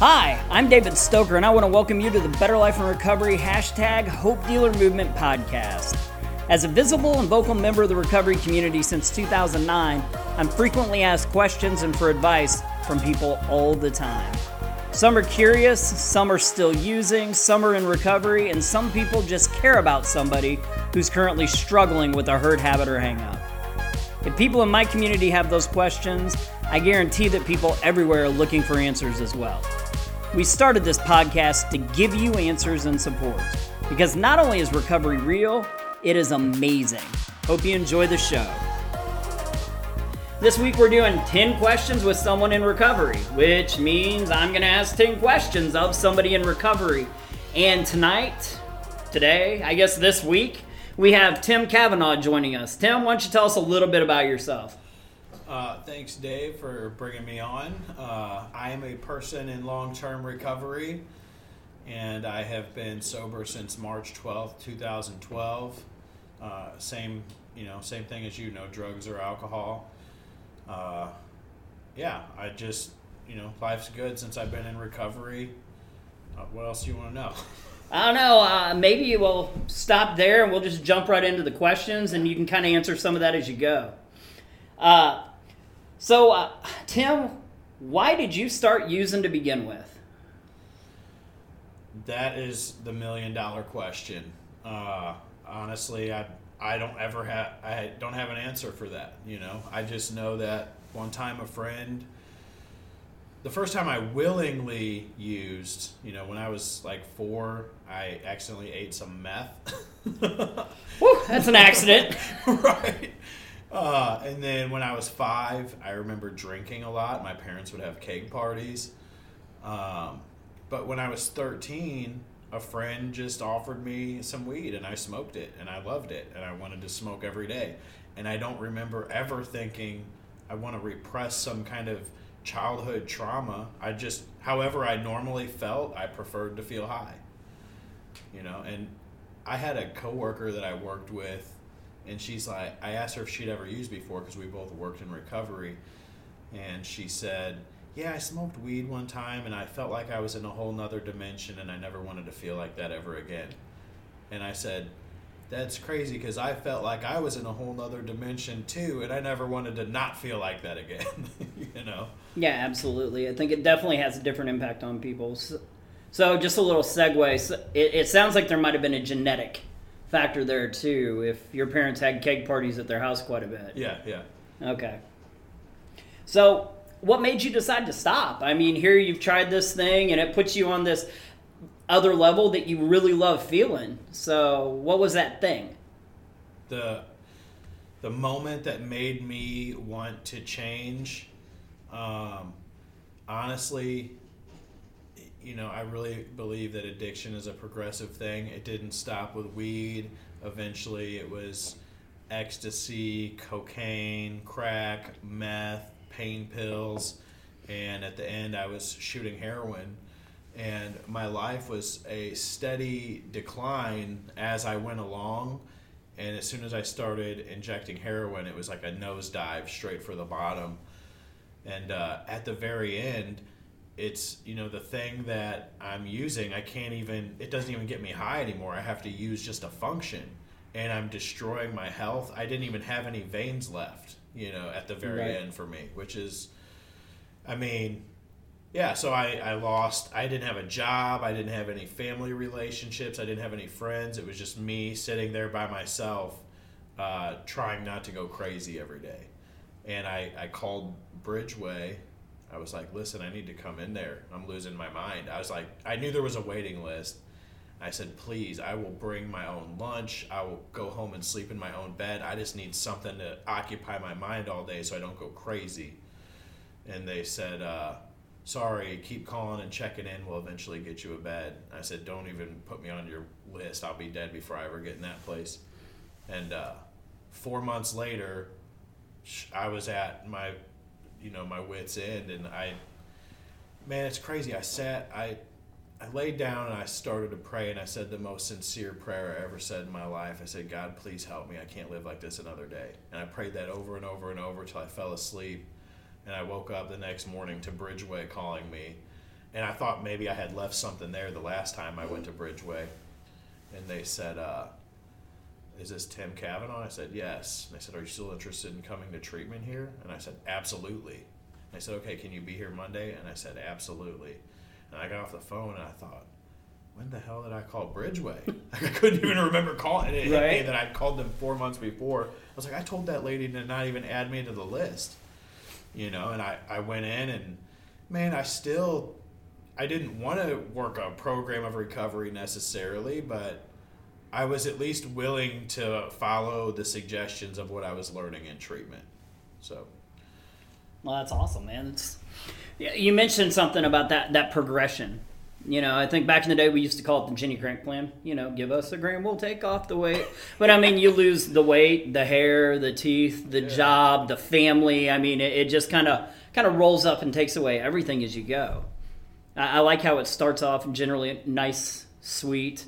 Hi, I'm David Stoker, and I want to welcome you to the Better Life and Recovery hashtag Hope Dealer Movement podcast. As a visible and vocal member of the recovery community since 2009, I'm frequently asked questions and for advice from people all the time. Some are curious, some are still using, some are in recovery, and some people just care about somebody who's currently struggling with a hurt habit or hangup. If people in my community have those questions, I guarantee that people everywhere are looking for answers as well. We started this podcast to give you answers and support because not only is recovery real, it is amazing. Hope you enjoy the show. This week we're doing 10 questions with someone in recovery, which means I'm going to ask 10 questions of somebody in recovery. And tonight, today, I guess this week, we have Tim Kavanaugh joining us. Tim, why don't you tell us a little bit about yourself? Uh, thanks, Dave, for bringing me on. Uh, I am a person in long term recovery, and I have been sober since March 12th, 2012. Uh, same, you know, same thing as you, no drugs or alcohol. Uh, yeah, I just, you know, life's good since I've been in recovery. Uh, what else do you want to know? I don't know. Uh, maybe we'll stop there and we'll just jump right into the questions, and you can kind of answer some of that as you go. Uh, so, uh, Tim, why did you start using to begin with? That is the million dollar question. Uh, honestly, I I don't ever have I don't have an answer for that. You know, I just know that one time a friend. The first time I willingly used, you know, when I was like four, I accidentally ate some meth. Whew, that's an accident. right. Uh, and then when I was five, I remember drinking a lot. My parents would have keg parties. Um, but when I was 13, a friend just offered me some weed and I smoked it and I loved it and I wanted to smoke every day. And I don't remember ever thinking I want to repress some kind of childhood trauma. I just, however I normally felt, I preferred to feel high. You know, and I had a coworker that I worked with and she's like, I asked her if she'd ever used before because we both worked in recovery, and she said, Yeah, I smoked weed one time and I felt like I was in a whole nother dimension and I never wanted to feel like that ever again. And I said, That's crazy because I felt like I was in a whole nother dimension too and I never wanted to not feel like that again, you know? Yeah, absolutely. I think it definitely has a different impact on people. So, so just a little segue. So it, it sounds like there might have been a genetic factor there too if your parents had keg parties at their house quite a bit. Yeah, yeah. Okay. So, what made you decide to stop? I mean, here you've tried this thing and it puts you on this other level that you really love feeling. So, what was that thing? The the moment that made me want to change um, honestly you know, I really believe that addiction is a progressive thing. It didn't stop with weed. Eventually, it was ecstasy, cocaine, crack, meth, pain pills, and at the end, I was shooting heroin. And my life was a steady decline as I went along. And as soon as I started injecting heroin, it was like a nosedive straight for the bottom. And uh, at the very end, it's you know the thing that I'm using I can't even it doesn't even get me high anymore. I have to use just a function and I'm destroying my health. I didn't even have any veins left you know at the very right. end for me which is I mean yeah so I, I lost I didn't have a job I didn't have any family relationships I didn't have any friends. It was just me sitting there by myself uh, trying not to go crazy every day. And I, I called Bridgeway I was like, listen, I need to come in there. I'm losing my mind. I was like, I knew there was a waiting list. I said, please, I will bring my own lunch. I will go home and sleep in my own bed. I just need something to occupy my mind all day so I don't go crazy. And they said, uh, sorry, keep calling and checking in. We'll eventually get you a bed. I said, don't even put me on your list. I'll be dead before I ever get in that place. And uh, four months later, I was at my you know my wits end and i man it's crazy. I sat i i laid down and i started to pray and i said the most sincere prayer i ever said in my life. I said god please help me. I can't live like this another day. And i prayed that over and over and over till i fell asleep and i woke up the next morning to bridgeway calling me. And I thought maybe I had left something there the last time I went to Bridgeway, and they said, uh, "Is this Tim Kavanaugh?" I said, "Yes." And they said, "Are you still interested in coming to treatment here?" And I said, "Absolutely." And they said, "Okay, can you be here Monday?" And I said, "Absolutely." And I got off the phone and I thought, when the hell did I call Bridgeway? Like I couldn't even remember calling it Right. that I'd called them four months before. I was like, I told that lady to not even add me to the list, you know. And I I went in and man, I still I didn't want to work a program of recovery necessarily, but I was at least willing to follow the suggestions of what I was learning in treatment. So Well, that's awesome, man. It's, yeah, you mentioned something about that that progression. You know, I think back in the day we used to call it the Jenny Crank plan. You know, give us a gram, we'll take off the weight. But I mean, you lose the weight, the hair, the teeth, the job, the family. I mean, it, it just kind of kind of rolls up and takes away everything as you go. I, I like how it starts off generally nice, sweet.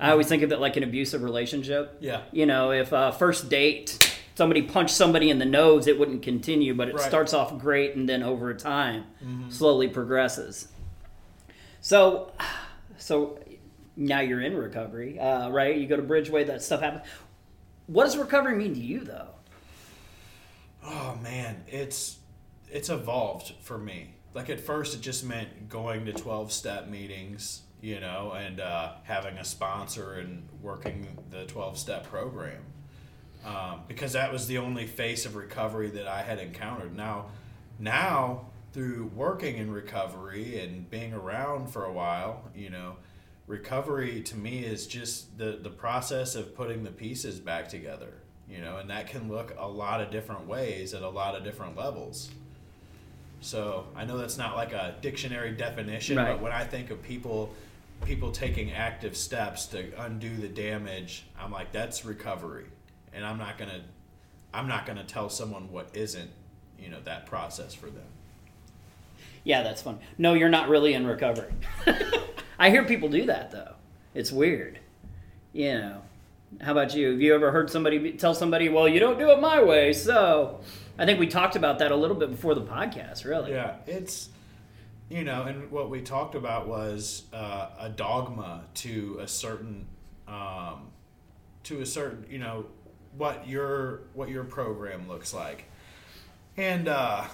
I always think of it like an abusive relationship. Yeah. You know, if uh, first date somebody punched somebody in the nose, it wouldn't continue, but it Right. starts off great and then over time slowly progresses. So, so now you're in recovery, uh, right? You go to Bridgeway, that stuff happens. What does recovery mean to you, though? Oh man, it's it's evolved for me. Like at first, it just meant going to twelve step meetings, you know, and uh, having a sponsor and working the twelve step program, um, because that was the only face of recovery that I had encountered. Now, now through working in recovery and being around for a while, you know, recovery to me is just the the process of putting the pieces back together you know and that can look a lot of different ways at a lot of different levels so i know that's not like a dictionary definition Right. but when i think of people people taking active steps to undo the damage i'm like that's recovery and i'm not gonna i'm not gonna tell someone what isn't you know that process for them Yeah, that's fun. No, you're not really in recovery. I hear people do that though. It's weird. You know. How about you? Have you ever heard somebody tell somebody, "Well, you don't do it my way"? So, I think we talked about that a little bit before the podcast. Really. Yeah, it's you know, and what we talked about was uh, a dogma to a certain um, to a certain you know what your what your program looks like, and uh,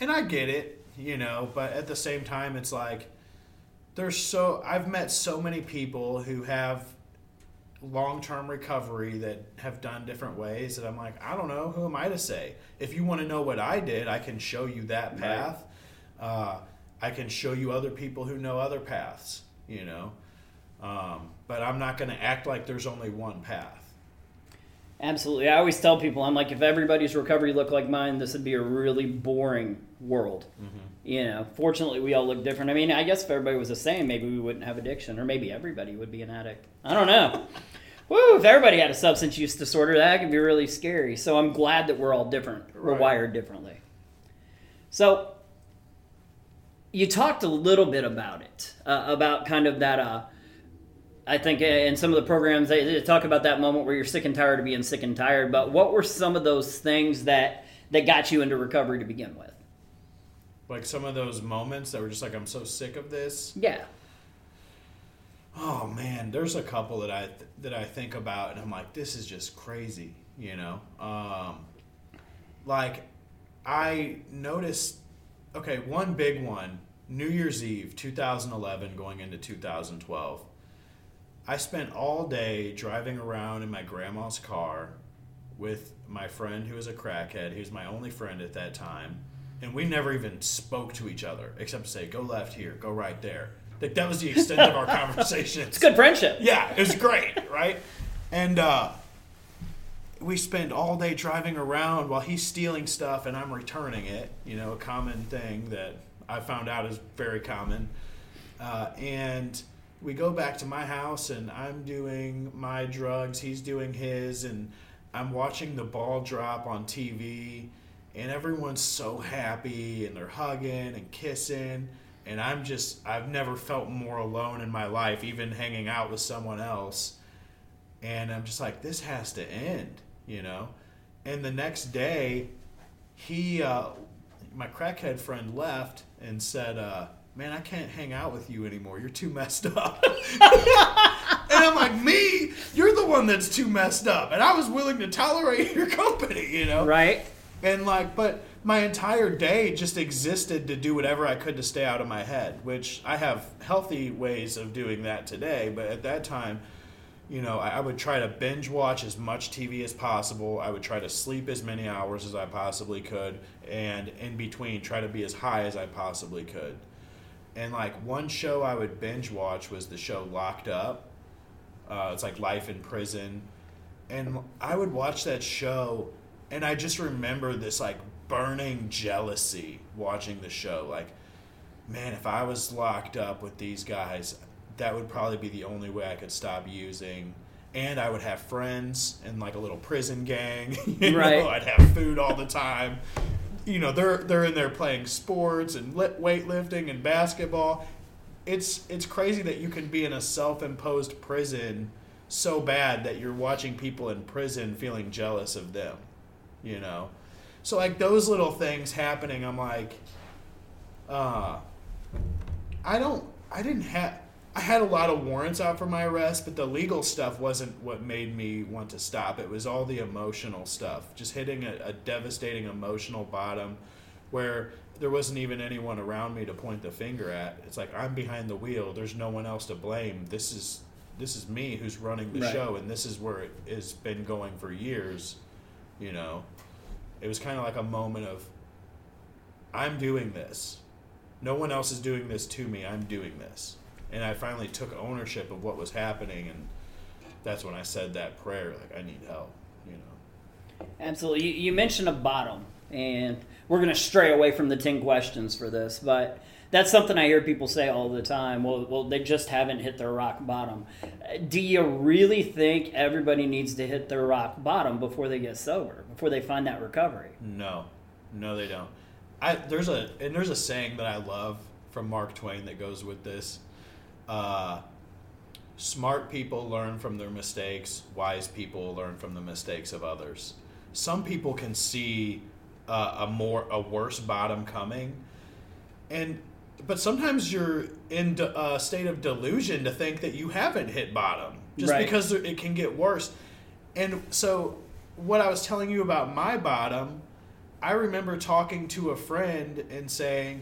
and I get it, you know, but at the same time, it's like there's so I've met so many people who have long-term recovery that have done different ways that I'm like, I don't know, who am I to say? If you want to know what I did, I can show you that path. Uh, I can show you other people who know other paths, you know. Um, but I'm not going to act like there's only one path. Absolutely. I always tell people, I'm like, if everybody's recovery looked like mine, this would be a really boring world. You know, fortunately, we all look different. I mean, I guess if everybody was the same, maybe we wouldn't have addiction, or maybe everybody would be an addict. I don't know. Woo, if everybody had a substance use disorder, that could be really scary. So I'm glad that we're all different. We're Right. wired differently. So you talked a little bit about it, uh, about kind of that. Uh, I think in some of the programs they, talk about that moment where you're sick and tired of being sick and tired. But what were some of those things that that got you into recovery to begin with? Like some of those moments that were just like, I'm so sick of this. Yeah, Oh man, there's a couple that I that I think about, and I'm like, this is just crazy, you know. Um, like, I noticed. Okay, one big one, New Year's Eve, 2011, going into 2012. I spent all day driving around in my grandma's car with my friend who was a crackhead. He was my only friend at that time. And we never even spoke to each other except to say, go left here, go right there. Like, that was the extent of our conversation. it's good friendship. Yeah, it was great, right? And uh, we spend all day driving around while he's stealing stuff and I'm returning it. You know, a common thing that I found out is very common. Uh, and we go back to my house and I'm doing my drugs, he's doing his, and I'm watching the ball drop on TV. And everyone's so happy and they're hugging and kissing. And I'm just, I've never felt more alone in my life, even hanging out with someone else and I'm just like, this has to end, you know. And the next day, he, uh, my crackhead friend left and said, uh, man, I can't hang out with you anymore. You're too messed up. and I'm like, me? You're the one that's too messed up. And I was willing to tolerate your company, you know? Right. And like, but my entire day just existed to do whatever I could to stay out of my head, which I have healthy ways of doing that today. But at that time, you know, I, I would try to binge watch as much TV as possible. I would try to sleep as many hours as I possibly could. And in between, try to be as high as I possibly could. And like one show I would binge watch was the show Locked Up. Uh, it's like life in prison. And I would watch that show and I just remember this like burning jealousy watching the show. Like, man, if I was locked up with these guys, that would probably be the only way I could stop using. And I would have friends and like a little prison gang. You Right. know, I'd have food all the time. You know, they're they're in there playing sports and weightlifting and basketball. It's it's crazy that you can be in a self-imposed prison so bad that you're watching people in prison feeling jealous of them. You know, so like those little things happening, I'm like, uh, I don't, I didn't have, I had a lot of warrants out for my arrest, but the legal stuff wasn't what made me want to stop. It was all the emotional stuff, just hitting a, a devastating emotional bottom where there wasn't even anyone around me to point the finger at. It's like I'm behind the wheel. There's no one else to blame. This is this is me who's running the Right. show, and this is where it has been going for years. You know, it was kind of like a moment of I'm doing this. No one else is doing this to me. I'm doing this. And I finally took ownership of what was happening and that's when I said that prayer like I need help, you know. Absolutely. You, you mentioned a bottom, and we're going to stray away from the 10 questions for this, but that's something I hear people say all the time. Well, well, they just haven't hit their rock bottom. Do you really think everybody needs to hit their rock bottom before they get sober, before they find that recovery? No. No they don't. I there's a and there's a saying that I love from Mark Twain that goes with this. Uh smart people learn from their mistakes, wise people learn from the mistakes of others. Some people can see uh, a more a worse bottom coming and but sometimes you're in a state of delusion to think that you haven't hit bottom just Right. because it can get worse and so what i was telling you about my bottom i remember talking to a friend and saying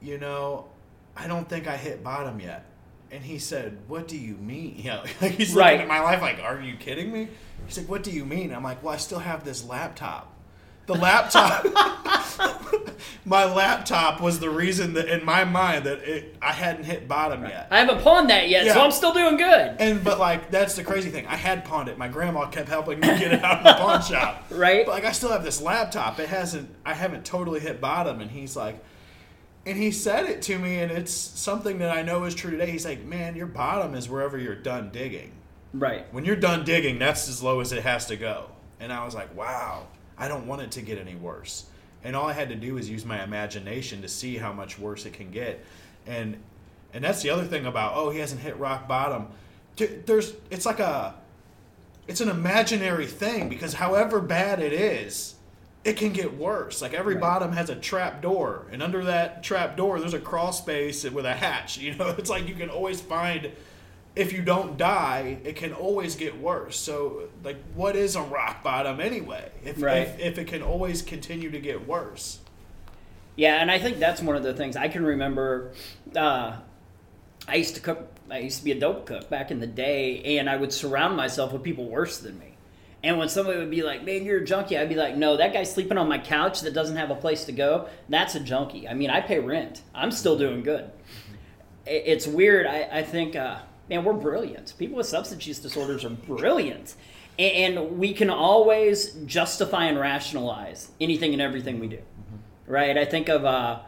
you know i don't think i hit bottom yet and he said what do you mean? You know like he's Right. looking at my life like are you kidding me? He's like what do you mean? I'm like well i still have this laptop. The laptop my laptop was the reason that in my mind that it, i hadn't hit bottom yet. I haven't pawned that yet, so I'm still doing good. and but like that's the crazy thing. I had pawned it. My grandma kept helping me get it out of the pawn shop. Right? but like i still have this laptop. It hasn't i haven't totally hit bottom. And he's like and he said it to me and it's something that i know is true today he's like man your bottom is wherever you're done digging Right. when you're done digging, that's as low as it has to go. And I was like, wow, I don't want it to get any worse. And all I had to do was use my imagination to see how much worse it can get. And and that's the other thing about oh he hasn't hit rock bottom. There's it's like a it's an imaginary thing because however bad it is, it can get worse. Like every Right. bottom has a trap door, and under that trap door, there's a crawl space with a hatch. You know, it's like you can always find. If you don't die, it can always get worse. So, like, what is a rock bottom anyway? If, Right. if, if it can always continue to get worse. Yeah, and I think that's one of the things I can remember. Uh, I used to cook. I used to be a dope cook back in the day, and I would surround myself with people worse than me. And when somebody would be like, "Man, you're a junkie," I'd be like, "No, that guy's sleeping on my couch that doesn't have a place to go. That's a junkie. I mean, I pay rent. I'm still doing good." It's weird. I, I think, uh, man, we're brilliant. People with substance use disorders are brilliant. And we can always justify and rationalize anything and everything we do right? I think of uh,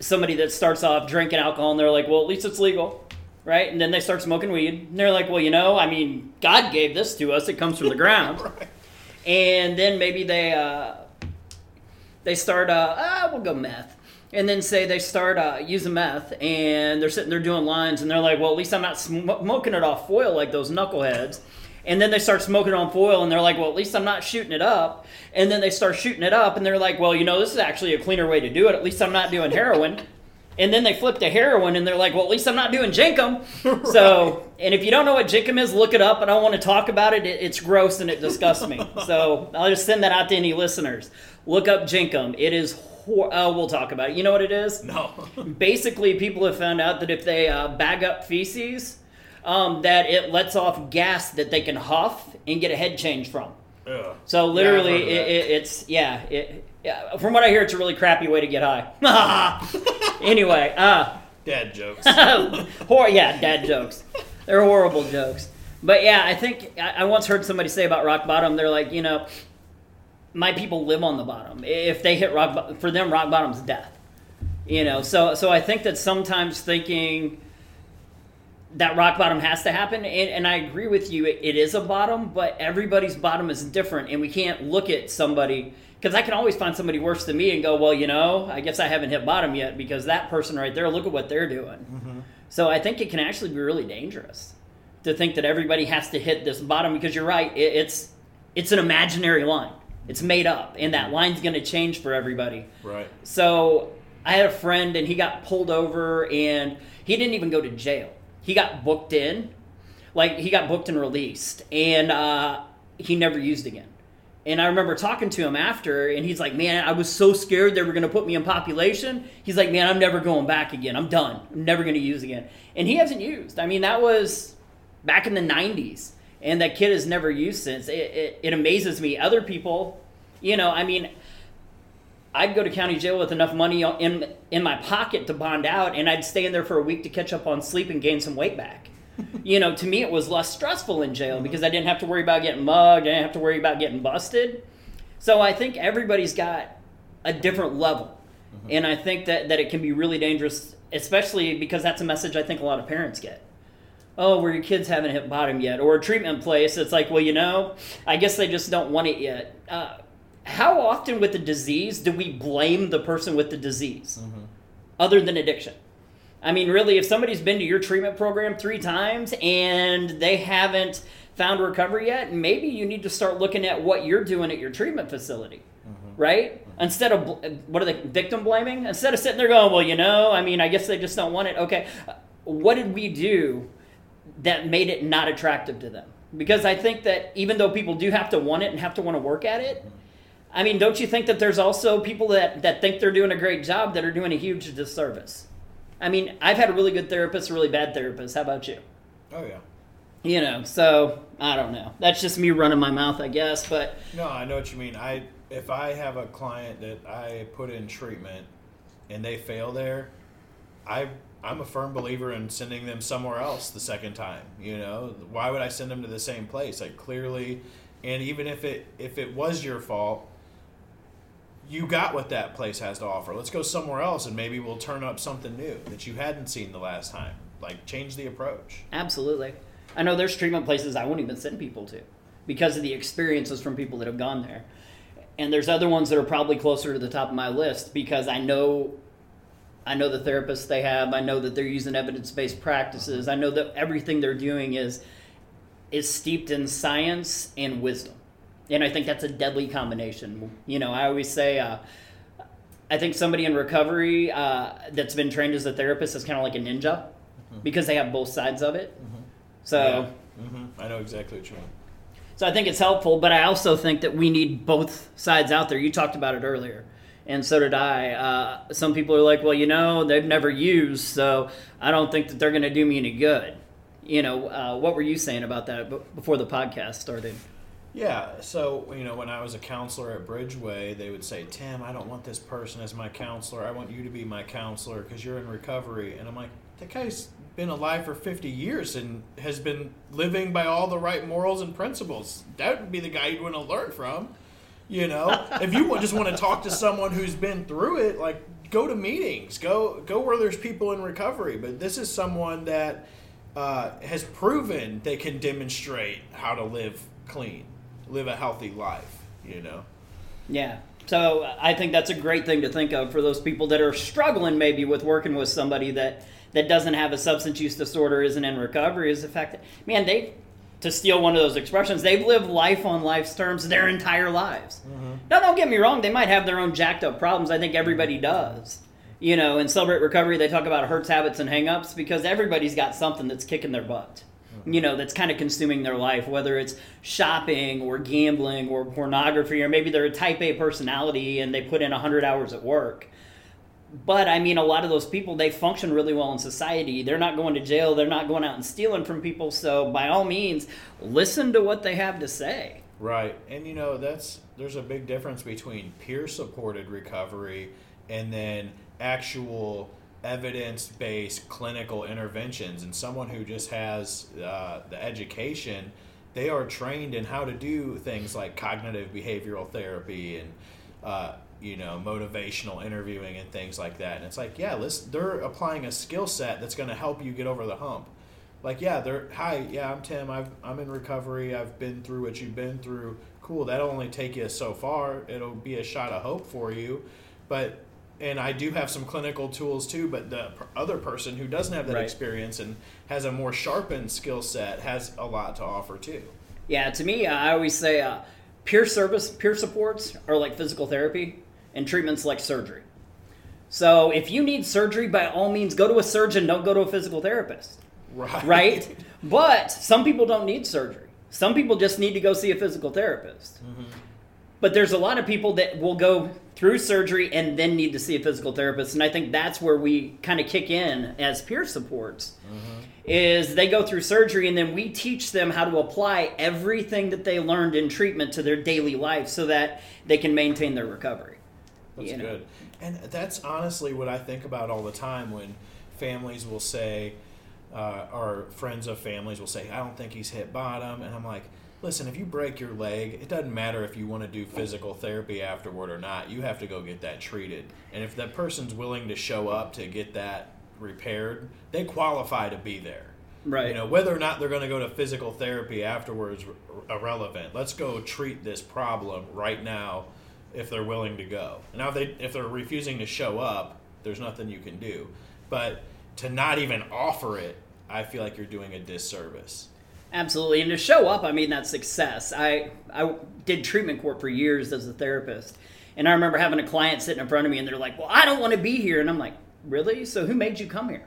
somebody that starts off drinking alcohol and they're like, well, at least it's legal, right? And then they start smoking weed and they're like, well, you know, I mean, God gave this to us; it comes from the ground. Right. And then maybe they uh, they start, uh, ah, we'll go meth. And then say they start uh, using meth and they're sitting there doing lines and they're like, well, at least I'm not sm- smoking it off foil like those knuckleheads. And then they start smoking it on foil and they're like, well, at least I'm not shooting it up. And then they start shooting it up and they're like, well, you know, this is actually a cleaner way to do it. At least I'm not doing heroin. And then they flip to heroin and they're like, well, at least I'm not doing Jenkem. right. So, and if you don't know what Jenkem is, look it up. I don't want to talk about it. it it's gross and it disgusts me. so I'll just send that out to any listeners. Look up Jenkem. It is. Hor- oh, we'll talk about it. You know what it is? No. Basically, people have found out that if they uh, bag up feces, um, that it lets off gas that they can huff and get a head change from. Ugh. So literally, yeah, it, it, it's yeah, it, yeah. From what I hear, it's a really crappy way to get high. anyway, uh, dad jokes. hor- yeah, dad jokes. They're horrible jokes. But yeah, I think I, I once heard somebody say about rock bottom. They're like, you know, my people live on the bottom. If they hit rock, for them, rock bottom's death. You know, so so I think that sometimes thinking that rock bottom has to happen, and, and I agree with you. It, it is a bottom, but everybody's bottom is different, and we can't look at somebody because I can always find somebody worse than me and go, well, you know, I guess I haven't hit bottom yet because that person right there, look at what they're doing. Mm-hmm. So I think it can actually be really dangerous to think that everybody has to hit this bottom because you're right. It, it's it's an imaginary line. It's made up, and that line's going to change for everybody. Right. So I had a friend, and he got pulled over, and he didn't even go to jail. He got booked in, like he got booked and released, and uh, he never used again. And I remember talking to him after, and he's like, "Man, I was so scared they were going to put me in population." He's like, "Man, I'm never going back again. I'm done. I'm never going to use again." And he hasn't used. I mean, that was back in the '90s and that kid has never used since. It, it, it, amazes me. Other people, you know, I mean, I'd go to county jail with enough money in in my pocket to bond out, and I'd stay in there for a week to catch up on sleep and gain some weight back. You know, to me, it was less stressful in jail because I didn't have to worry about getting mugged. I didn't have to worry about getting busted. So I think everybody's got a different level, mm-hmm. and I think that that it can be really dangerous, especially because that's a message I think a lot of parents get oh, where your kids haven't hit bottom yet, or a treatment place. It's like, well, you know, I guess they just don't want it yet. Uh, how often with the disease do we blame the person with the disease, mm-hmm. other than addiction? I mean, really, if somebody's been to your treatment program three times and they haven't found recovery yet, maybe you need to start looking at what you're doing at your treatment facility. Mm-hmm. Right? Mm-hmm. Instead of, what are they, victim blaming? Instead of sitting there going, well, you know, I mean, I guess they just don't want it. Okay, what did we do that made it not attractive to them. Because I think that even though people do have to want it and have to want to work at it, I mean, don't you think that there's also people that, that think they're doing a great job that are doing a huge disservice? I mean, I've had a really good therapist, a really bad therapist. How about you? Oh, yeah. You know, so I don't know. That's just me running my mouth, I guess. But no, I know what you mean. I if I have a client that I put in treatment and they fail there, I I'm a firm believer in sending them somewhere else the second time. You know, why would I send them to the same place? Like clearly, and even if it if it was your fault, you got what that place has to offer. Let's go somewhere else, and maybe we'll turn up something new that you hadn't seen the last time. Like change the approach. Absolutely. I know there's treatment places I won't even send people to because of the experiences from people that have gone there. And there's other ones that are probably closer to the top of my list because I know I know the therapists they have. I know that they're using evidence-based practices. Uh-huh. I know that everything they're doing is is steeped in science and wisdom, and I think that's a deadly combination. You know, I always say, uh, I think somebody in recovery uh, that's been trained as a therapist is kind of like a ninja mm-hmm. because they have both sides of it. Mm-hmm. So, yeah. mm-hmm. I know exactly what you mean. So I think it's helpful, but I also think that we need both sides out there. You talked about it earlier and so did I. Uh, some people are like, well, you know, they've never used, so I don't think that they're going to do me any good. You know, uh, what were you saying about that before the podcast started? Yeah, so you know, when I was a counselor at Bridgeway, they would say, "Tim, I don't want this person as my counselor. I want you to be my counselor because you're in recovery." And I'm like, "That guy's been alive for 50 years and has been living by all the right morals and principles. That would be the guy you'd want to learn from." You know, if you just want to talk to someone who's been through it, like go to meetings, go go where there's people in recovery. But this is someone that uh, has proven they can demonstrate how to live clean, live a healthy life. You know. Yeah. So I think that's a great thing to think of for those people that are struggling maybe with working with somebody that that doesn't have a substance use disorder, isn't in recovery, is the fact that man they to steal one of those expressions, they've lived life on life's terms their entire lives. Mm-hmm. Now, don't get me wrong; they might have their own jacked up problems. I think everybody does, You know, in Celebrate Recovery, they talk about hurts, habits, and hangups because everybody's got something that's kicking their butt. You know, that's kind of consuming their life, whether it's shopping or gambling or pornography, or maybe they're a type A personality and they put in 100 hours at work. But I mean, a lot of those people, they function really well in society. They're not going to jail, they're not going out and stealing from people. So, by all means, listen to what they have to say. Right. And you know, that's there's a big difference between peer supported recovery and then actual evidence based clinical interventions. And someone who just has uh, the education, they are trained in how to do things like cognitive behavioral therapy and uh, you know motivational interviewing and things like that. And it's like, yeah, they're applying a skill set that's going to help you get over the hump. Like, yeah, they're hi, yeah, I'm Tim. I've I'm in recovery. I've been through what you've been through. Cool. That'll only take you so far. It'll be a shot of hope for you, but and I do have some clinical tools too, but the other person who doesn't have that right. experience and has a more sharpened skill set has a lot to offer too. Yeah, to me, I always say uh, peer service, peer supports are like physical therapy, and treatments like surgery. So if you need surgery, by all means, go to a surgeon. Don't go to a physical therapist. Right. Right. But some people don't need surgery. Some people just need to go see a physical therapist. Mm-hmm. But there's a lot of people that will go through surgery and then need to see a physical therapist, and I think that's where we kind of kick in as peer supports. Mm-hmm. Is they go through surgery and then we teach them how to apply everything that they learned in treatment to their daily life so that they can maintain their recovery. That's you know? good. And that's honestly what I think about all the time when families will say, uh, or friends of families will say, I don't think he's hit bottom. And I'm like, listen, if you break your leg, it doesn't matter if you want to do physical therapy afterward or not. You have to go get that treated. And if that person's willing to show up to get that repaired, they qualify to be there. Right. You know, whether or not they're going to go to physical therapy afterwards irrelevant. Let's go treat this problem right now if they're willing to go. Now if they if they're refusing to show up, there's nothing you can do. But to not even offer it, I feel like you're doing a disservice. Absolutely, and to show up, I mean that's success. I I did treatment court for years as a therapist, and I remember having a client sitting in front of me, and they're like, "Well, I don't want to be here," and I'm like, "Really? So who made you come here?"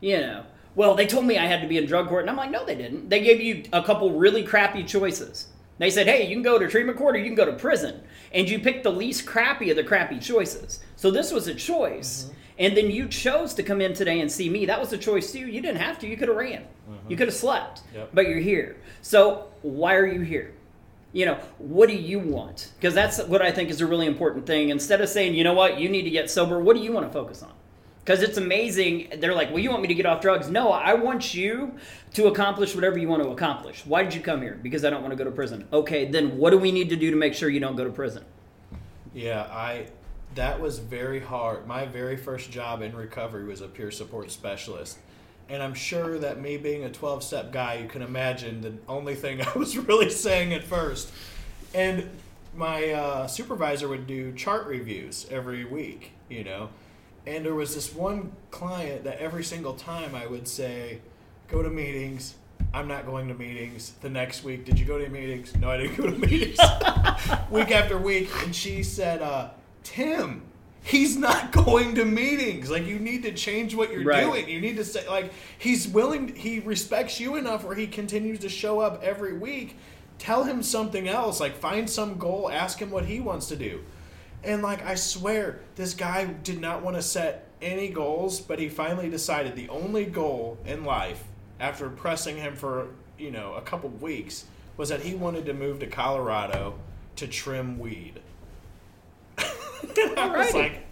You know. Well, they told me I had to be in drug court, and I'm like, "No, they didn't. They gave you a couple really crappy choices." They said, "Hey, you can go to treatment court or you can go to prison," and you picked the least crappy of the crappy choices. So this was a choice. Mm-hmm. And then you chose to come in today and see me. That was a choice too. You didn't have to. You could have ran. Mm-hmm. You could have slept. Yep. But you're here. So why are you here? You know, what do you want? Because that's what I think is a really important thing. Instead of saying, you know what, you need to get sober, what do you want to focus on? Because it's amazing. They're like, well, you want me to get off drugs? No, I want you to accomplish whatever you want to accomplish. Why did you come here? Because I don't want to go to prison. Okay, then what do we need to do to make sure you don't go to prison? Yeah, I that was very hard. My very first job in recovery was a peer support specialist. And I'm sure that me being a 12 step guy, you can imagine the only thing I was really saying at first. And my uh, supervisor would do chart reviews every week, you know. And there was this one client that every single time I would say, go to meetings. I'm not going to meetings. The next week, did you go to meetings? No, I didn't go to meetings. week after week. And she said, uh, Tim, he's not going to meetings. Like you need to change what you're right. doing. You need to say like he's willing he respects you enough where he continues to show up every week. Tell him something else. Like find some goal, ask him what he wants to do. And like I swear, this guy did not want to set any goals, but he finally decided the only goal in life after pressing him for, you know, a couple weeks was that he wanted to move to Colorado to trim weed. I was like,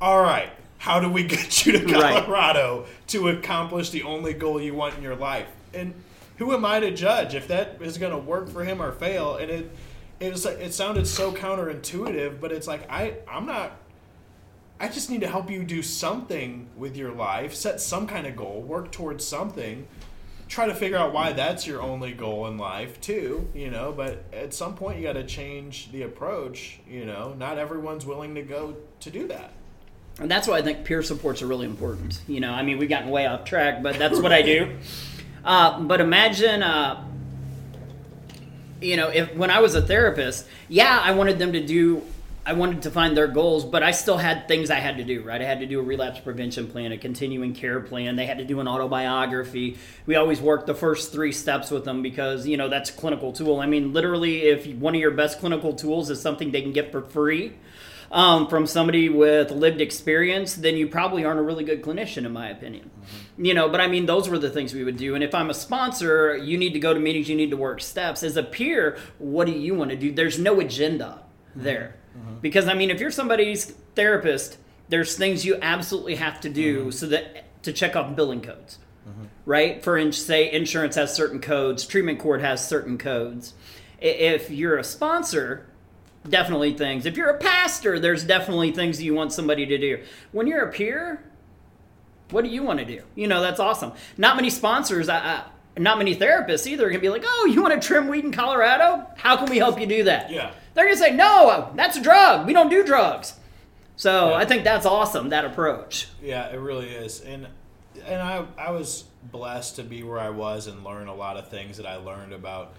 all right, how do we get you to Colorado right. to accomplish the only goal you want in your life? And who am I to judge if that is going to work for him or fail? And it it was it sounded so counterintuitive, but it's like I I'm not. I just need to help you do something with your life, set some kind of goal, work towards something try to figure out why that's your only goal in life too you know but at some point you got to change the approach you know. Not everyone's willing to go to do that. And that's why i think peer supports are really important you know. I mean we've gotten way off track but that's what i do. Uh, but imagine uh, you know if when i was a therapist yeah i wanted them to do I wanted to find their goals, but I still had things I had to do, right? I had to do a relapse prevention plan, a continuing care plan. They had to do an autobiography. We always worked the first three steps with them because, you know, that's a clinical tool. I mean, literally, if one of your best clinical tools is something they can get for free, um, from somebody with lived experience, then you probably aren't a really good clinician, in my opinion. Mm-hmm. You know, but I mean, those were the things we would do. And if I'm a sponsor, you need to go to meetings, you need to work steps. As a peer, what do you want to do? There's no agenda there. Mm-hmm. Because I mean, if you're somebody's therapist, there's things you absolutely have to do mm-hmm. so that to check off billing codes, mm-hmm. right? For in, say, insurance has certain codes, treatment court has certain codes. If you're a sponsor, definitely things. If you're a pastor, there's definitely things you want somebody to do. When you're a peer, what do you want to do? You know, that's awesome. Not many sponsors. I, I, not many therapists either are going to be like, oh, you want to trim weed in Colorado? How can we help you do that? Yeah. They're going to say, no, that's a drug. We don't do drugs. So yeah. I think that's awesome, that approach. Yeah, it really is. And and I, I was blessed to be where I was and learn a lot of things that I learned about,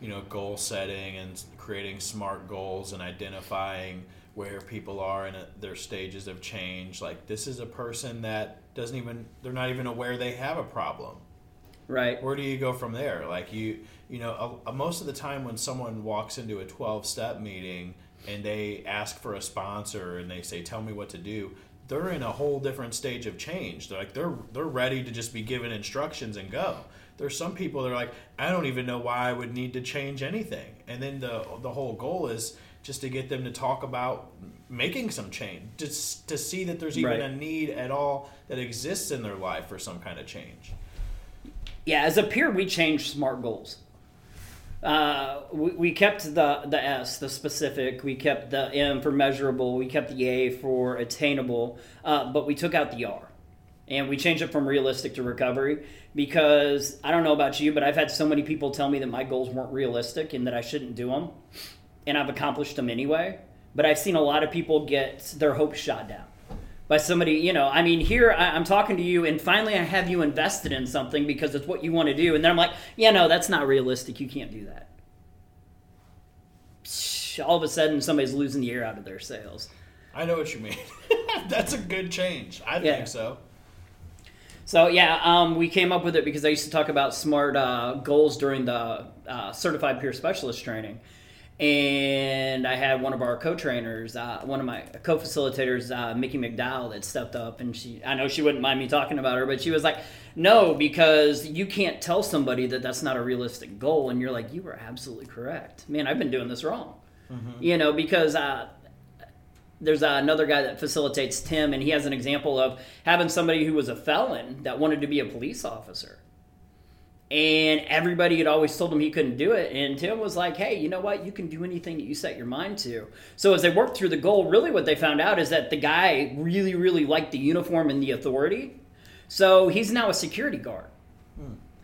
you know, goal setting and creating smart goals and identifying where people are in a, uh, their stages of change. Like this is a person that doesn't even, they're not even aware they have a problem Right. Where do you go from there? Like you, you know, a, a, most of the time when someone walks into a 12 step meeting and they ask for a sponsor and they say, "Tell me what to do," they're in a whole different stage of change. They're like they're they're ready to just be given instructions and go. There's some people that are like, "I don't even know why I would need to change anything," and then the the whole goal is just to get them to talk about making some change, just to see that there's even right. a need at all that exists in their life for some kind of change yeah, as a peer, we change SMART goals. Uh, we, we kept the the S, the specific. We kept the M for measurable. We kept the A for attainable. Uh, but we took out the R, and we changed it from realistic to recovery because I don't know about you, but I've had so many people tell me that my goals weren't realistic and that I shouldn't do them, and I've accomplished them anyway. But I've seen a lot of people get their hopes shot down by somebody, you know, I mean, here I, am talking to you, and finally I have you invested in something because it's what you want to do, and then I'm like, yeah, no, that's not realistic. You can't do that. All of a sudden, somebody's losing the air out of their sails. I know what you mean. that's a good change. I yeah. think so. So yeah, um, we came up with it because I used to talk about smart uh, goals during the uh, certified peer specialist training and I had one of our co-trainers, uh, one of my co-facilitators, uh, Mickey McDowell, that stepped up, and she, I know she wouldn't mind me talking about her, but she was like, "No, because you can't tell somebody that that's not a realistic goal," and you're like, "You were absolutely correct, man. I've been doing this wrong." Mm-hmm. You know, because uh, there's another guy that facilitates Tim, and he has an example of having somebody who was a felon that wanted to be a police officer and everybody had always told him he couldn't do it. And Tim was like, hey, you know what? You can do anything that you set your mind to. So as they worked through the goal, really what they found out is that the guy really, really liked the uniform and the authority. So he's now a security guard.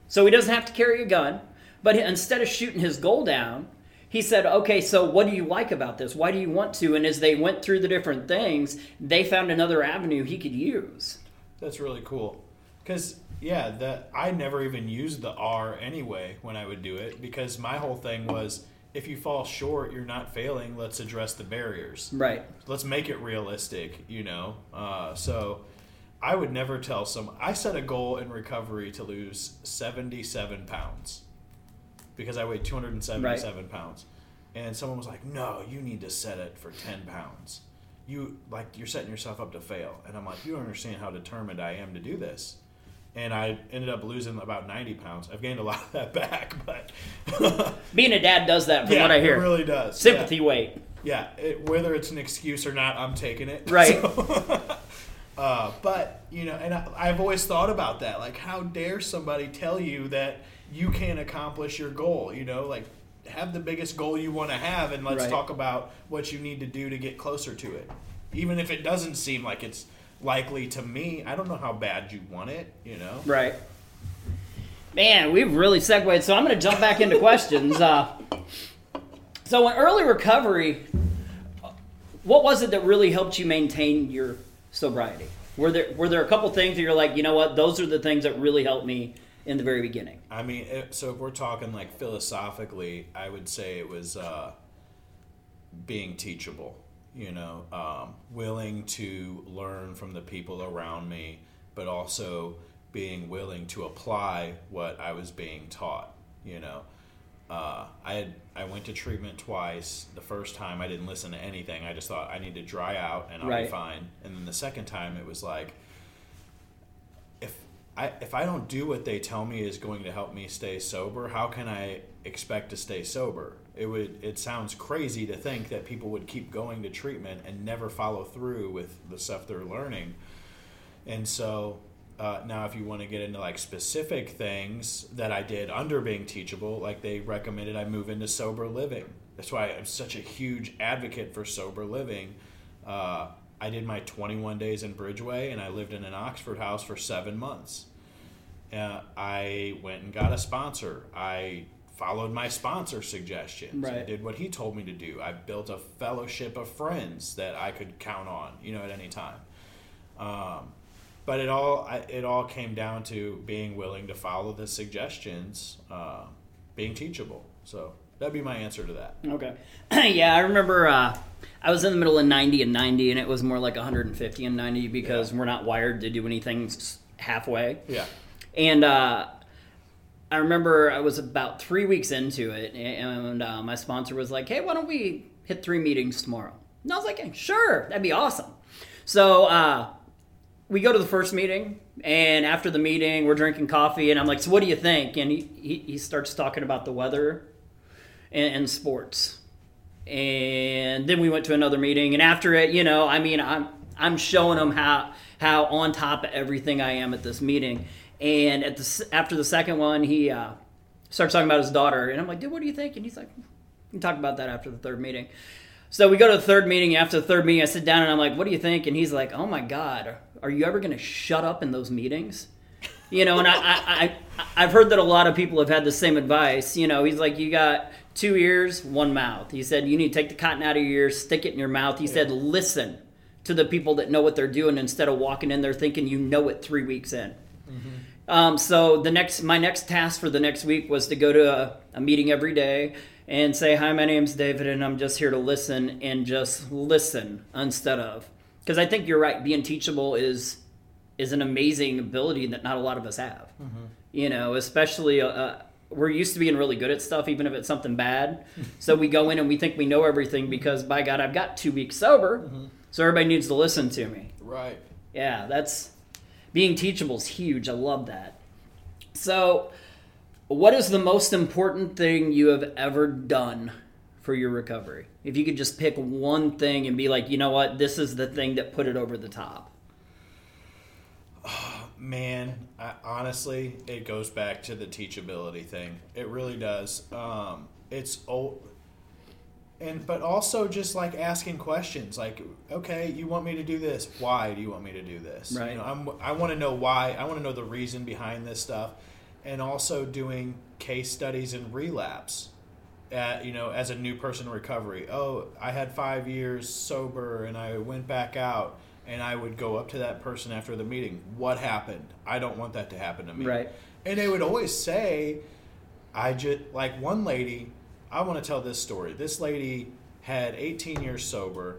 So he doesn't have to carry a gun. But instead of shooting his goal down, he said, okay, so what do you like about this? Why do you want to? And as they went through the different things, they found another avenue he could use. That's really cool. Because yeah, that I never even used the R anyway when I would do it because my whole thing was if you fall short, you're not failing. Let's address the barriers. Right. Let's make it realistic. You know. Uh, so I would never tell some. I set a goal in recovery to lose 77 pounds because I weighed 277 right. pounds, and someone was like, "No, you need to set it for 10 pounds." You like you're setting yourself up to fail, and I'm like, you don't understand how determined I am to do this and I ended up losing about 90 pounds. I've gained a lot of that back, but being a dad does that from yeah, what I hear. It really does. Sympathy yeah. weight. Yeah, it, whether it's an excuse or not, I'm taking it. Right. So, uh, but you know, and I, I've always thought about that. Like, how dare somebody tell you that you can't accomplish your goal? You know, like have the biggest goal you want to have, and let's right. talk about what you need to do to get closer to it, even if it doesn't seem like it's likely to me. I don't know how bad you want it, you know? Right. Man, we've really segued, so I'm going to jump back into questions. Uh, so, in early recovery, what was it that really helped you maintain your sobriety? Were there were there a couple things that you're like, you know what, those are the things that really helped me in the very beginning? I mean, so if we're talking like philosophically, I would say it was uh, being teachable you know, um, willing to learn from the people around me, but also being willing to apply what I was being taught. You know, uh, I had I went to treatment twice. The first time I didn't listen to anything. I just thought I need to dry out and I'll Right. be fine. And then the second time it was like, if I if I don't do what they tell me is going to help me stay sober, how can I expect to stay sober? It would it sounds crazy to think that people would keep going to treatment and never follow through with the stuff they're learning. And so uh, now, if you want to get into like specific things that I did under being teachable, like they recommended I move into sober living. That's why I'm such a huge advocate for sober living. Uh, I did my 21 days in Bridgeway, and I lived in an Oxford house for seven months. Uh, I went and got a sponsor. I followed my sponsor suggestions. I Right. did what he told me to do. I built a fellowship of friends that I could count on, you know, at any time. Um, but it all I, it all came down to being willing to follow the suggestions, uh, being teachable. So that'd be my answer to that. Okay. yeah, I remember uh, I was in the middle of 90 and 90, and it was more like 150 and 90 because Yeah. we're not wired to do anything halfway. Yeah. And uh, I remember I was about three weeks into it, and uh, my sponsor was like, "Hey, why don't we hit three meetings tomorrow?" And I was like, "Sure, that'd be awesome." So uh, we go to the first meeting, and after the meeting, we're drinking coffee, and I'm like, "So what do you think?" And he he, he starts talking about the weather and, and sports. And then we went to another meeting, and after it, you know, I mean, I'm I'm showing him how how on top of everything I am at this meeting. And at the after the second one, he uh, starts talking about his daughter, and I'm like, dude, what do you think? And he's like, we can talk about that after the third meeting. So we go to the third meeting. After the third meeting, I sit down and I'm like, what do you think? And he's like, oh my god, are you ever going to shut up in those meetings? You know, and I, I, I, I've heard that a lot of people have had the same advice. You know, he's like, you got two ears, one mouth. He said, you need to take the cotton out of your ears, stick it in your mouth. He said, listen to the people that know what they're doing instead of walking in there thinking you know it three weeks in. Mm-hmm. Um, so the next, my next task for the next week was to go to a, a meeting every day and say, "Hi, my name's David, and I'm just here to listen and just listen instead of." Because I think you're right. Being teachable is is an amazing ability that not a lot of us have. Mm-hmm. You know, especially uh, uh, we're used to being really good at stuff, even if it's something bad. so we go in and we think we know everything mm-hmm. because, by God, I've got two weeks sober, so everybody needs to listen to me. Right. Yeah, that's being teachable is huge. I love that. So, what is the most important thing you have ever done for your recovery? If you could just pick one thing and be like, you know what, this is the thing that put it over the top. Man, I, honestly, it goes back to the teachability thing. It really does. Um, it's old, and but also just like asking questions. Like, okay, you want me to do this? Why do you want me to do this? Right. You know, I'm, I want to know why. I want to know the reason behind this stuff, and also doing case studies in relapse. At, you know, as a new person in recovery. Oh, I had five years sober, and I went back out and I would go up to that person after the meeting. What happened? I don't want that to happen to me. Right. And they would always say, I just, like one lady, I want to tell this story. This lady had 18 years sober,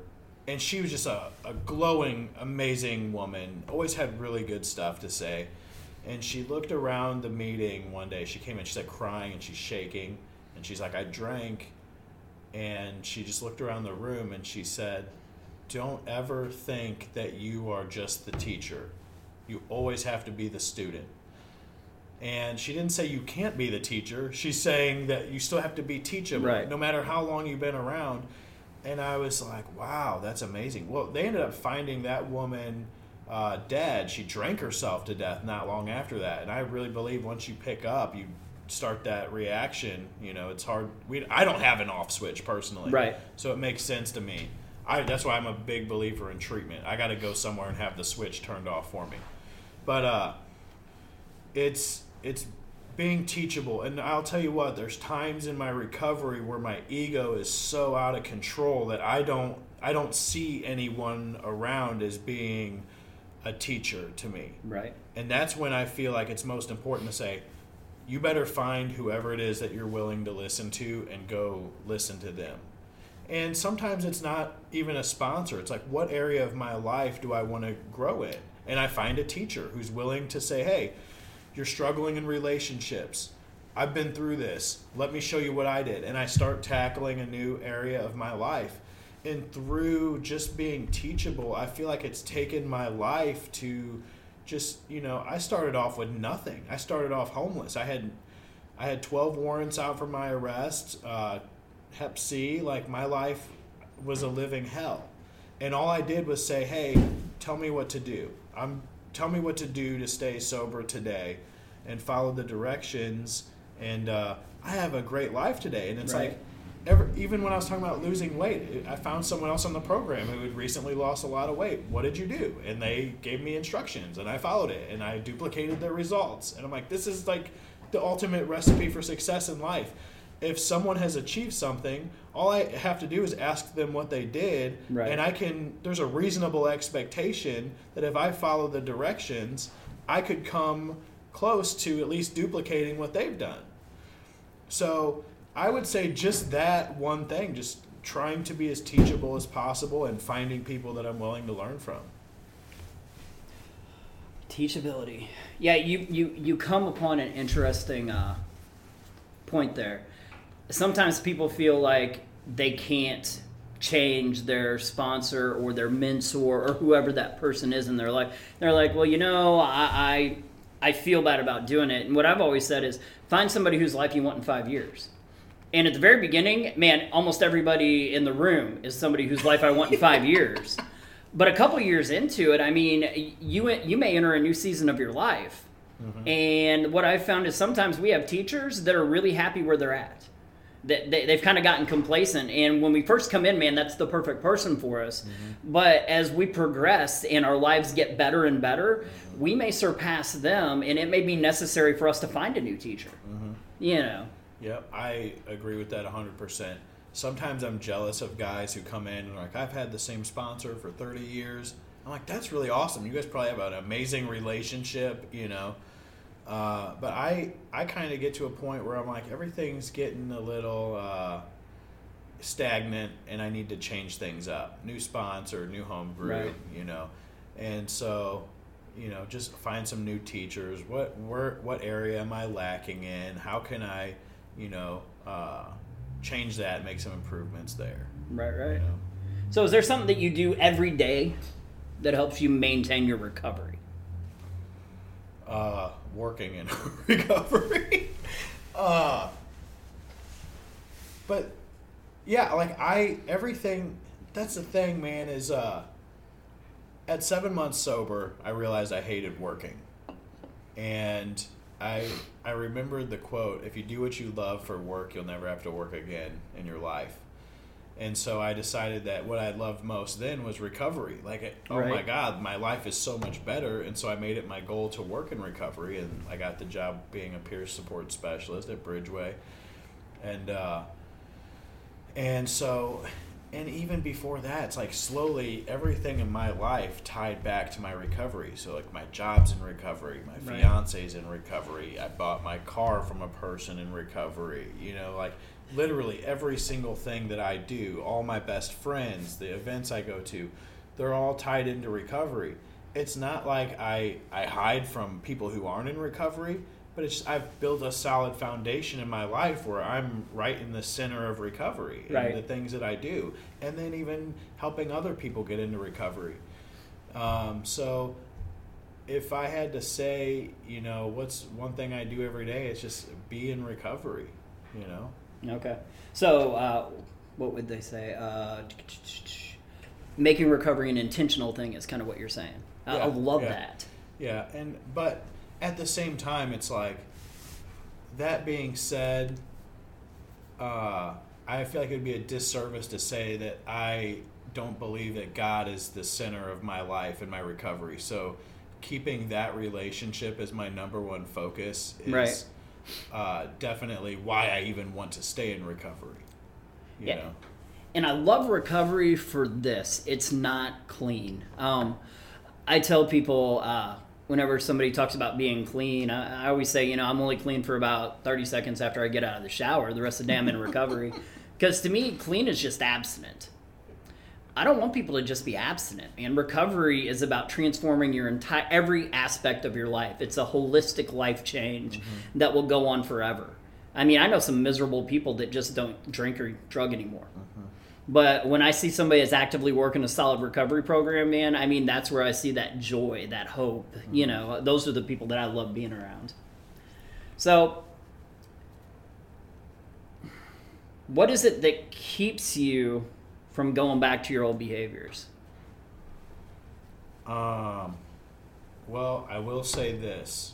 and she was just a, a glowing, amazing woman, always had really good stuff to say. And she looked around the meeting one day. She came in, she's like crying and she's shaking. And she's like, I drank. And she just looked around the room and she said, Don't ever think that you are just the teacher. You always have to be the student. And she didn't say you can't be the teacher. She's saying that you still have to be teachable, Right. no matter how long you've been around. And I was like, wow, that's amazing. Well, they ended up finding that woman uh, dead. She drank herself to death not long after that. And I really believe once you pick up, you start that reaction. You know, it's hard. We, I don't have an off switch personally, Right. So it makes sense to me. I, that's why I'm a big believer in treatment. I got to go somewhere and have the switch turned off for me. But uh, it's it's being teachable and i'll tell you what there's times in my recovery where my ego is so out of control that i don't i don't see anyone around as being a teacher to me Right. and that's when i feel like it's most important to say you better find whoever it is that you're willing to listen to and go listen to them And sometimes it's not even a sponsor. It's like, what area of my life do I want to grow in? And I find a teacher who's willing to say, hey, you're struggling in relationships. I've been through this. Let me show you what I did. And I start tackling a new area of my life. And through just being teachable, I feel like it's taken my life to just, you know, I started off with nothing. I started off homeless. I had I had 12 warrants out for my arrest, uh, Hep C. Like my life was a living hell, and all I did was say, "Hey, tell me what to do. I'm tell me what to do to stay sober today," and follow the directions. And uh, I have a great life today. And it's Right. like, ever, even when I was talking about losing weight, I found someone else on the program who had recently lost a lot of weight. What did you do? And they gave me instructions, and I followed it, and I duplicated their results. And I'm like, this is like the ultimate recipe for success in life. If someone has achieved something, all I have to do is ask them what they did, Right. and I can. There's a reasonable expectation that if I follow the directions, I could come close to at least duplicating what they've done. So I would say just that one thing, just trying to be as teachable as possible and finding people that I'm willing to learn from. Teachability. Yeah, you, you, you come upon an interesting uh, point there. Sometimes people feel like they can't change their sponsor or their mentor or whoever that person is in their life. They're like, well, you know, I, I, I feel bad about doing it. And what I've always said is find somebody whose life you want in five years. And at the very beginning, man, almost everybody in the room is somebody whose life I want in five years. But a couple years into it, I mean, you you may enter a new season of your life, mm-hmm. and what I've found is sometimes we have teachers that are really happy where they're at. They, they've kind of gotten complacent, and when we first come in, man, that's the perfect person for us. Mm-hmm. But as we progress and our lives get better and better, mm-hmm. we may surpass them, and it may be necessary for us to find a new teacher. Mm-hmm. You know, Yep, I agree with that 100%. Sometimes I'm jealous of guys who come in and are like, I've had the same sponsor for 30 years. I'm like, that's really awesome. You guys probably have an amazing relationship, you know. Uh, but I, I kind of get to a point where I'm like, everything's getting a little uh, stagnant and I need to change things up. New sponsor, new home group, Right. you know. And so, you know, just find some new teachers. What where what area am I lacking in? How can I, you know, uh, change that, make some improvements there. right, You right. know? So, is there something that you do every day that helps you maintain your recovery? uh, working in recovery. uh, but yeah, like I everything. That's the thing, man. Is uh, at seven months sober, I realized I hated working, and I I remembered the quote: "If you do what you love for work, you'll never have to work again in your life." And so I decided that what I loved most then was recovery. Like, it, oh my God, my life is so much better. And so I made it my goal to work in recovery. And I got the job being a peer support specialist at Bridgeway. And, uh, and so, and even before that, it's like slowly everything in my life tied back to my recovery. So, like, my job's in recovery, my Right. fiance's in recovery, I bought my car from a person in recovery, you know, like, literally every single thing that I do, all my best friends, the events I go to, they're all tied into recovery. It's not like I, I hide from people who aren't in recovery, but it's I've built a solid foundation in my life where I'm right in the center of recovery and Right. the things that I do, and then even helping other people get into recovery. Um, so, if I had to say, you know, what's one thing I do every day, it's just be in recovery. You know. Okay. So, uh, what would they say? Uh, making recovery an intentional thing is kind of what you're saying. I, I Yeah, love yeah. that. Yeah, and but at the same time, it's like that being said, uh, I feel like it would be a disservice to say that I don't believe that God is the center of my life and my recovery. So keeping that relationship as my number one focus is Right. Uh, definitely why I even want to stay in recovery. You Yeah. know? And I love recovery for this. It's not clean. Um, I tell people uh, whenever somebody talks about being clean, I, I always say, you know, I'm only clean for about 30 seconds after I get out of the shower. The rest of the day I'm in recovery. Because to me, clean is just abstinent. I don't want people to just be abstinent. And recovery is about transforming your entire every aspect of your life. It's a holistic life change Mm-hmm. that will go on forever. I mean, I know some miserable people that just don't drink or drug anymore. Mm-hmm. But when I see somebody that's actively working a solid recovery program, man, I mean, that's where I see that joy, that hope. You Mm-hmm. know, those are the people that I love being around. So, what is it that keeps you from going back to your old behaviors? Um, well, I will say this.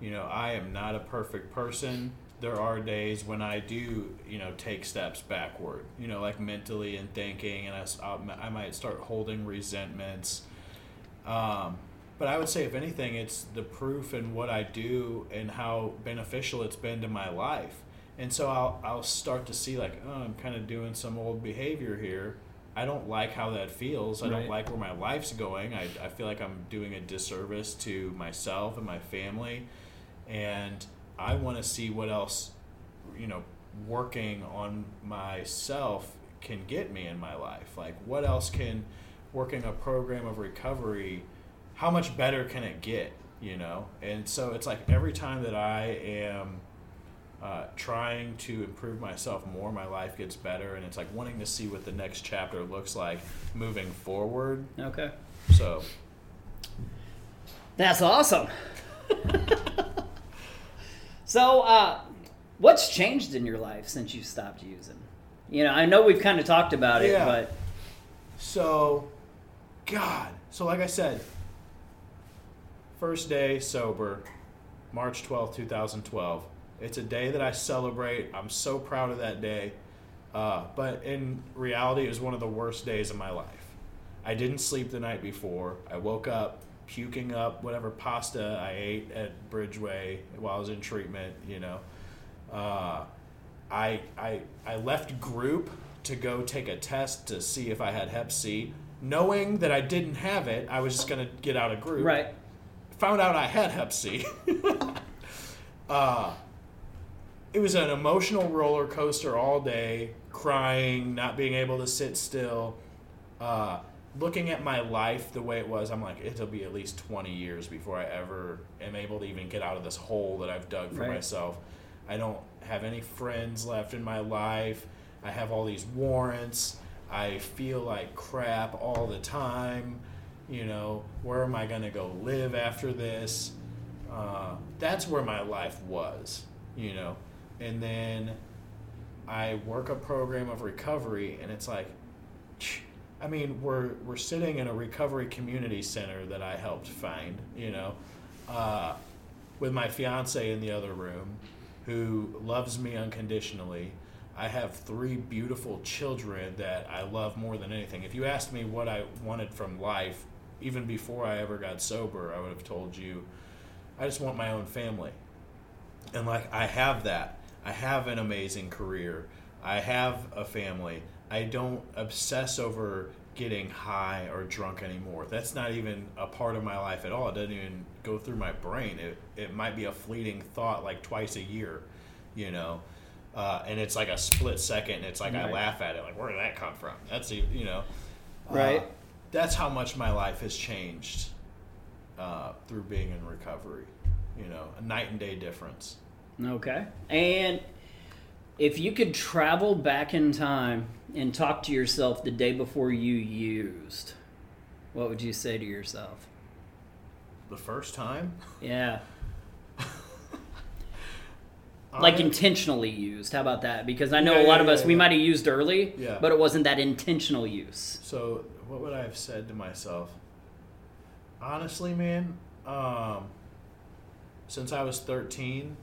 You know, I am not a perfect person. There are days when I do, you know, take steps backward, you know, like mentally and thinking, and I, I might start holding resentments. Um, but I would say, if anything, it's the proof in what I do and how beneficial it's been to my life. And so I'll, I'll start to see, like, oh, I'm kind of doing some old behavior here. I don't like how that feels. I Right. don't like where my life's going. I, I feel like I'm doing a disservice to myself and my family. And I want to see what else, you know, working on myself can get me in my life. Like, what else can working a program of recovery, how much better can it get, you know? And so it's like every time that I am uh, trying to improve myself more, my life gets better. And it's like wanting to see what the next chapter looks like moving forward. Okay. So, That's awesome. so, uh, what's changed in your life since you stopped using? You know, I know we've kind of talked about it, Yeah. but So, God. So, like I said, first day sober, March twelfth, 2012. It's a day that I celebrate. I'm so proud of that day. Uh, but in reality, it was one of the worst days of my life. I didn't sleep the night before. I woke up puking up whatever pasta I ate at Bridgeway while I was in treatment, you know. Uh, I, I, I left group to go take a test to see if I had Hep C. Knowing that I didn't have it, I was just going to get out of group. right. Found out I had Hep C. uh, it was an emotional roller coaster all day, crying, not being able to sit still. Uh, looking at my life the way it was, I'm like, it'll be at least 20 years before I ever am able to even get out of this hole that I've dug for Right. myself. I don't have any friends left in my life. I have all these warrants. I feel like crap all the time. You know, where am I going to go live after this? Uh, that's where my life was, you know. And then I work a program of recovery, and it's like, I mean, we're we're sitting in a recovery community center that I helped find, you know, uh, with my fiance in the other room, who loves me unconditionally. I have three beautiful children that I love more than anything. If you asked me what I wanted from life, even before I ever got sober, I would have told you, I just want my own family. And like I have that. I have an amazing career. I have a family. I don't obsess over getting high or drunk anymore. That's not even a part of my life at all. It doesn't even go through my brain. It it might be a fleeting thought like twice a year, you know. Uh, and it's like a split second. And it's like I laugh at it, like where did that come from? That's you know, uh, Right. that's how much my life has changed uh, through being in recovery. You know, a night and day difference. Okay. And if you could travel back in time and talk to yourself the day before you used, what would you say to yourself? The first time, Yeah. Like intentionally used. How about that? Because I know a lot of us, yeah, we yeah. might have used early, Yeah. but it wasn't that intentional use. So, what would I have said to myself? Honestly, man, um, since I was 13,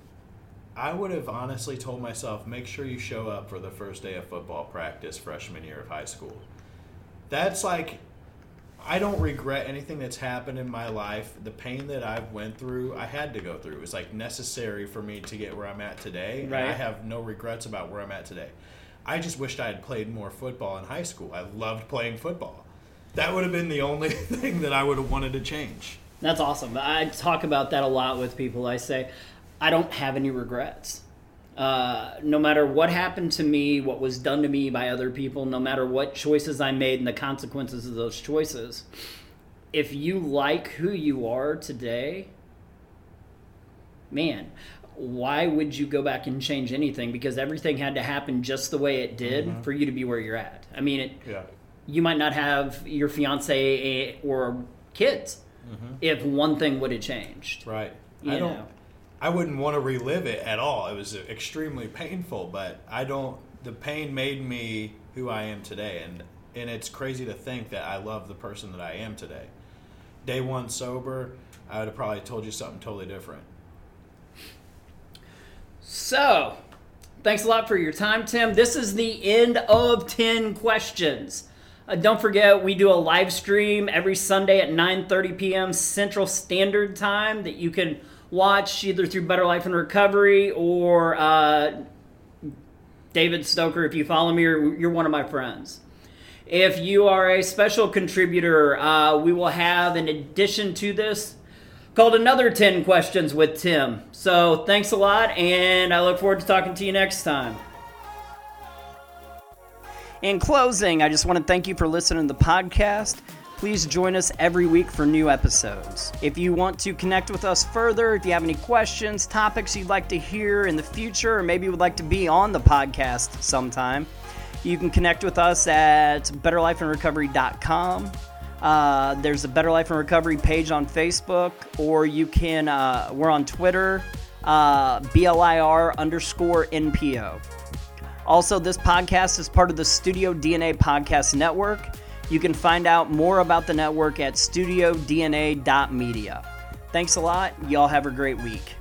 I would have honestly told myself, make sure you show up for the first day of football practice freshman year of high school. That's like, I don't regret anything that's happened in my life. The pain that I've went through, I had to go through. It was like necessary for me to get where I'm at today. And I have no regrets about where I'm at today. I just wished I had played more football in high school. I loved playing football. That would have been the only thing that I would have wanted to change. That's awesome. I talk about that a lot with people. I say, I don't have any regrets. Uh, no matter what happened to me, what was done to me by other people, no matter what choices I made and the consequences of those choices, if you like who you are today, man, why would you go back and change anything? Because everything had to happen just the way it did mm-hmm. for you to be where you're at. I mean, it, yeah. you might not have your fiance eh, or kids mm-hmm. if one thing would have changed. Right. You I don't. I wouldn't want to relive it at all. It was extremely painful, but I don't. The pain made me who I am today, and and it's crazy to think that I love the person that I am today. Day one sober, I would have probably told you something totally different. So, thanks a lot for your time, Tim. This is the end of 10 questions. Uh, don't forget, we do a live stream every Sunday at 9.30 p.m. Central Standard Time that you can watch either through Better Life in Recovery or uh, David Stoker. If you follow me, you're, you're one of my friends. If you are a special contributor, uh, we will have, in addition to this, called Another 10 Questions with Tim. So thanks a lot, and I look forward to talking to you next time. In closing, I just want to thank you for listening to the podcast. Please join us every week for new episodes. If you want to connect with us further, if you have any questions, topics you'd like to hear in the future, or maybe you would like to be on the podcast sometime, you can connect with us at betterlifeinrecovery.com. Uh, there's a Better Life in Recovery page on Facebook, or you can, uh, we're on Twitter, uh, BLIR underscore NPO. Also, this podcast is part of the Studio DNA Podcast Network. You can find out more about the network at studiodna.media. Thanks a lot. Y'all have a great week.